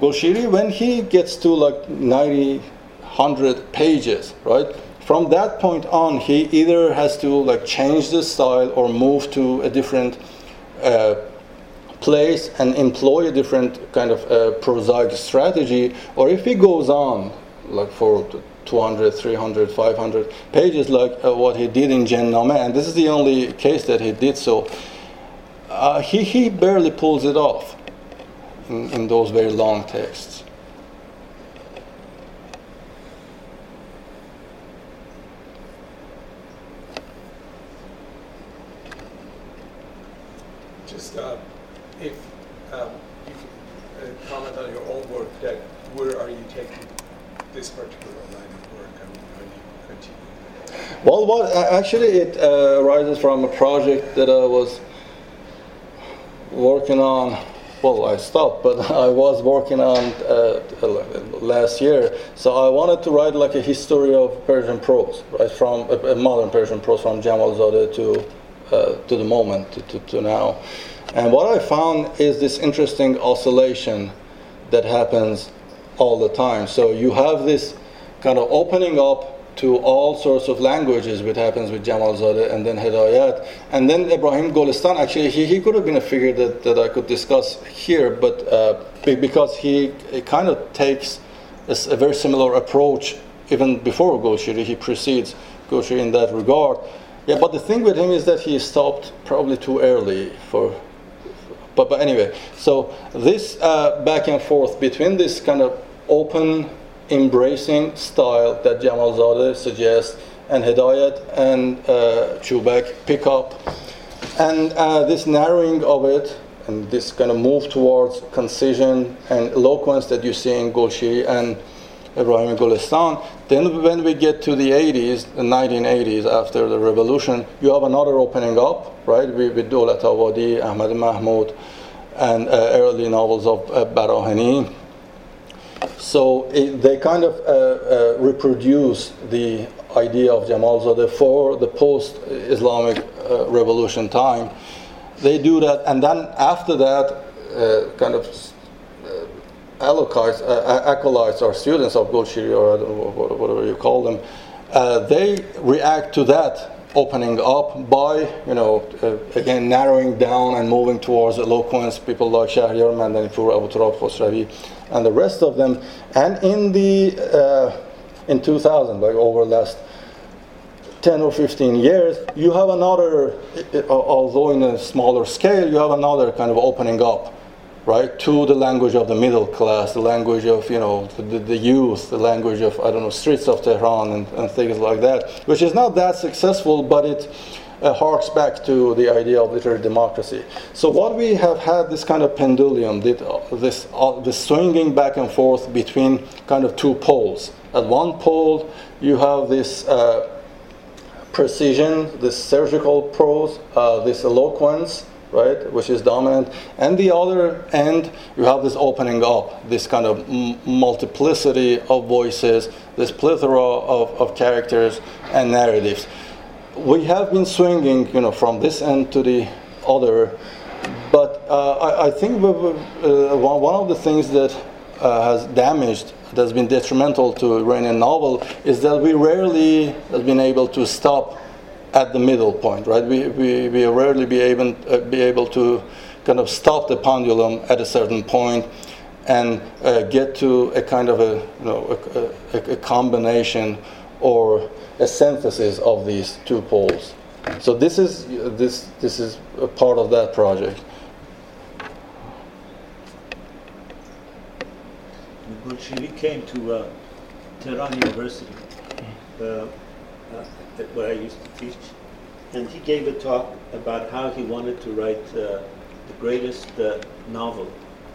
S2: Golshiri, when he gets to like 90, 100 pages, right? From that point on, he either has to like change the style or move to a different uh, place and employ a different kind of uh, prosaic strategy, or if he goes on like for 200, 300, 500 pages, like uh, what he did in Jennameh. And this is the only case that he did so. Uh, he, he barely pulls it off in, in those very long texts.
S3: Just uh, if um, you could uh, comment on your own work, that where are you taking this particular line of work and how you
S2: actually, it uh, arises from a project that I was working on. Well, I stopped, but I was working on uh, last year. So I wanted to write like a history of Persian prose, right, from uh, uh, modern Persian prose, from Jamal Zadeh to uh, to the moment, to, to, to now. And what I found is this interesting oscillation that happens all the time. So you have this kind of opening up to all sorts of languages, which happens with Jamal Zadeh and then Hidayat. And then Ibrahim Golistan, actually, he, he could have been a figure that, that I could discuss here, but uh, because he, kind of takes a very similar approach even before Golshiri, he precedes Golshiri in that regard. Yeah, but the thing with him is that he stopped probably too early for but, but anyway, so this uh, back and forth between this kind of open, embracing style that Jamal Zadeh suggests, and Hidayat and uh, Chubak pick up, and uh, this narrowing of it, and this kind of move towards concision and eloquence that you see in Golshiri and Ibrahim Gulistan. Then, when we get to the 80s, the 1980s, after the revolution, you have another opening up, right, with, with Dowlatabadi, Ahmad Mahmoud, and uh, early novels of uh, Barahani. So it, they kind of uh, uh, reproduce the idea of Jamalzadeh for the post-Islamic uh, revolution time. They do that, and then after that, uh, kind of acolytes, uh, acolytes or students of Golshiri or whatever you call them, uh, they react to that opening up by, you know, uh, again narrowing down and moving towards eloquence. People like Shahryar Mandanipur, Abu Turab Khosravi, and the rest of them. And in the uh, in 2000, like over the last 10 or 15 years, you have another, although in a smaller scale, you have another kind of opening up, right, to the language of the middle class, the language of, you know, the, the youth, the language of, I don't know, streets of Tehran and, and things like that, which is not that successful, but it uh, harks back to the idea of literary democracy. So what we have had this kind of pendulum, this, this, uh, this swinging back and forth between kind of two poles. At one pole, you have this uh, precision, this surgical prose, uh, this eloquence, right, which is dominant. And the other end, you have this opening up, this kind of m- multiplicity of voices, this plethora of, of characters and narratives. We have been swinging, you know, from this end to the other, but uh, I, I think we- uh, one one of the things that uh, has damaged, that's been detrimental to Iranian novel, is that we rarely have been able to stop at the middle point, right? We, we, we rarely be able, uh, be able to kind of stop the pendulum at a certain point and uh, get to a kind of a, you know, a, a, a combination or a synthesis of these two poles. So this is, this, this is a part of that project.
S1: Golshiri came to uh, Tehran University, uh, uh, where I used to teach, and he gave a talk about how he wanted to write uh, the greatest uh, novel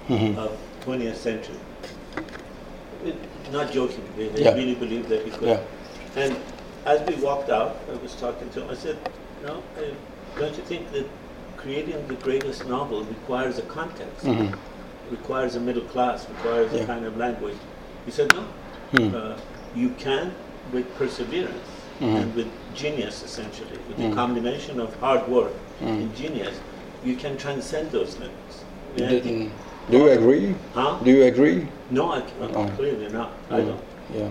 S1: of 20th century. It- not joking, they, they
S2: Yeah.
S1: really believed that he could.
S2: Yeah.
S1: And as we walked out, I was talking to him. I said, "No, uh, don't you think that creating the greatest novel requires a context?"
S2: Mhm.
S1: requires a middle class, requires
S2: Yeah.
S1: a kind of language. He said, no.
S2: Hmm.
S1: Uh, you can, with perseverance
S2: Mhm.
S1: and with genius, essentially, with the combination of hard work
S2: Mhm.
S1: and genius, you can transcend those limits.
S2: Do you agree?
S1: Huh?
S2: Do you agree?
S1: No, I,
S2: Oh.
S1: clearly not. I
S2: Mm.
S1: don't.
S2: Yeah.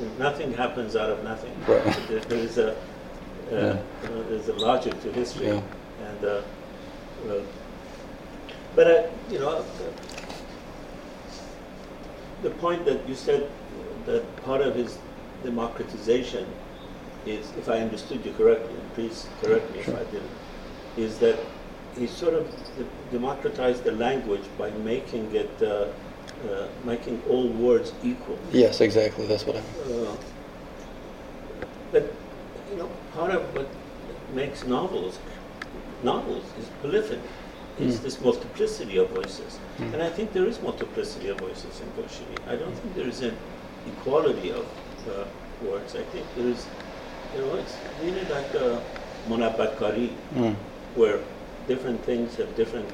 S1: Uh, nothing happens out of nothing.
S2: Right.
S1: There, there is a, uh,
S2: Yeah.
S1: uh, there's a logic to history.
S2: Yeah.
S1: And, uh, uh, but I, you know, uh, the point that you said that part of his democratization is, if I understood you correctly, and please correct me if I didn't, is that he sort of democratized the language by making it, uh, making all words equal.
S2: Yes, exactly. That's what I mean.
S1: Uh, But, you know, part of what makes novels, novels is polyphony. It's this multiplicity of voices. And I think there is multiplicity of voices in Golshiri. I don't think there is an equality of uh, words. I think there is, you know, it's really like a Munabbat Kari, where different things have different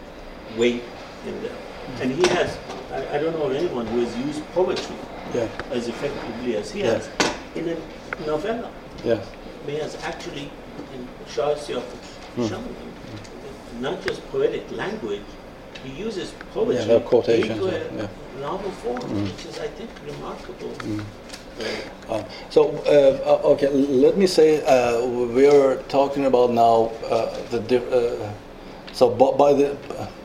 S1: weight in them. And he has, I, I don't know of anyone who has used poetry
S2: Yeah.
S1: as effectively as he
S2: Yeah.
S1: has in a novella.
S2: Yes.
S1: He has actually, in Shah
S2: Hmm.
S1: shown not just poetic language, he uses poetry
S2: Yeah, quotations,
S1: into a
S2: yeah.
S1: Novel form, which is, I think, remarkable. Uh,
S2: Uh, so, uh, okay, let me say uh, we are talking about now uh, the di- uh, so by, the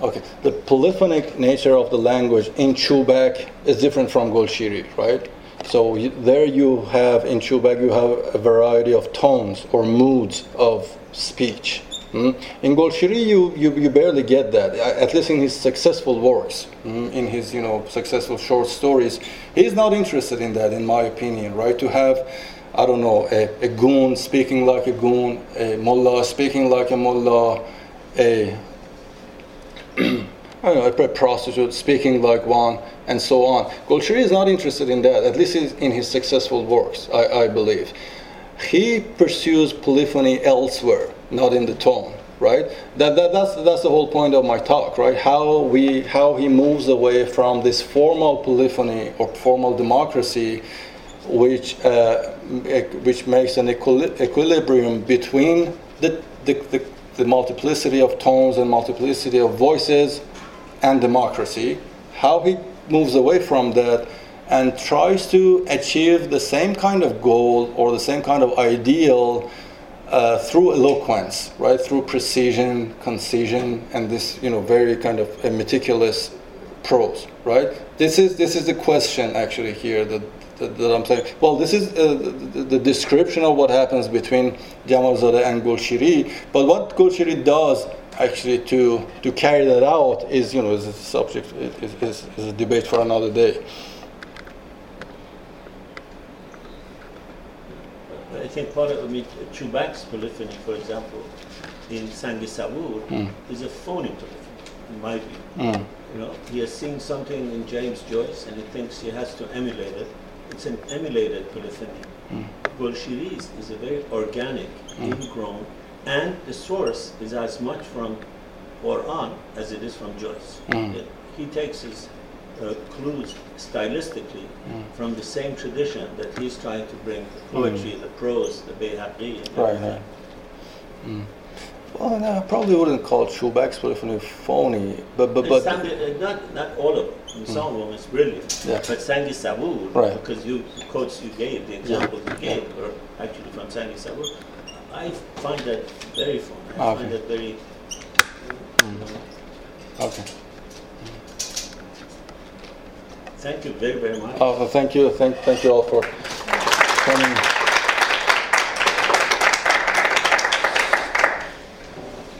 S2: okay the polyphonic nature of the language in Chubak is different from Golshiri, right? So you, there you have in Chubak you have a variety of tones or moods of speech. mm. In Golshiri, you, you, you barely get that. At least in his successful works, mm, in his you know successful short stories, he's not interested in that, in my opinion. Right? To have, I don't know, a, a goon speaking like a goon, a mullah speaking like a mullah, a I don't know, a prostitute speaking like one, and so on. Golshiri is not interested in that, at least in his successful works, I, I believe. He pursues polyphony elsewhere, not in the tone, right? That, that, that's, that's the whole point of my talk, right? How, we, how he moves away from this formal polyphony or formal democracy, which, uh, which makes an equili- equilibrium between the, the, the, the multiplicity of tones and multiplicity of voices and democracy, how he moves away from that and tries to achieve the same kind of goal or the same kind of ideal uh, through eloquence, right? Through precision, concision, and this, you know, very kind of meticulous prose, right? This is this is the question actually here that that, that I'm saying. Well, this is uh, the, the description of what happens between Jamalzadeh and Golshiri, but what Golshiri does actually to to carry that out is, you know, is a subject is, is, is a debate for another day.
S1: I think part of, I mean, Chubak's polyphony, for example, in Sangi Sabur, is a phony polyphony, in my view. You know, he has seen something in James Joyce and he thinks he has to emulate it. It's an emulated polyphony. Golshiri's is a very organic, ingrown, and the source is as much from Quran as it is from Joyce. It- he takes his uh, clues stylistically from the same tradition that he's trying to bring the poetry, the prose, the Bayhaqi. and
S2: Right. Mm. Well, no, I probably wouldn't call Chubak's polyphony phony, but but but
S1: uh, not, not all of them. In Some of them it's brilliant.
S2: Yeah.
S1: But Sangi Sabur,
S2: Right.
S1: because you the quotes you gave, the examples you gave were actually from Sangi Sabur. I find that very fun. I
S2: Okay.
S1: find that very.
S2: okay.
S1: Thank you very, very much.
S2: Uh, thank you, thank thank you all for coming.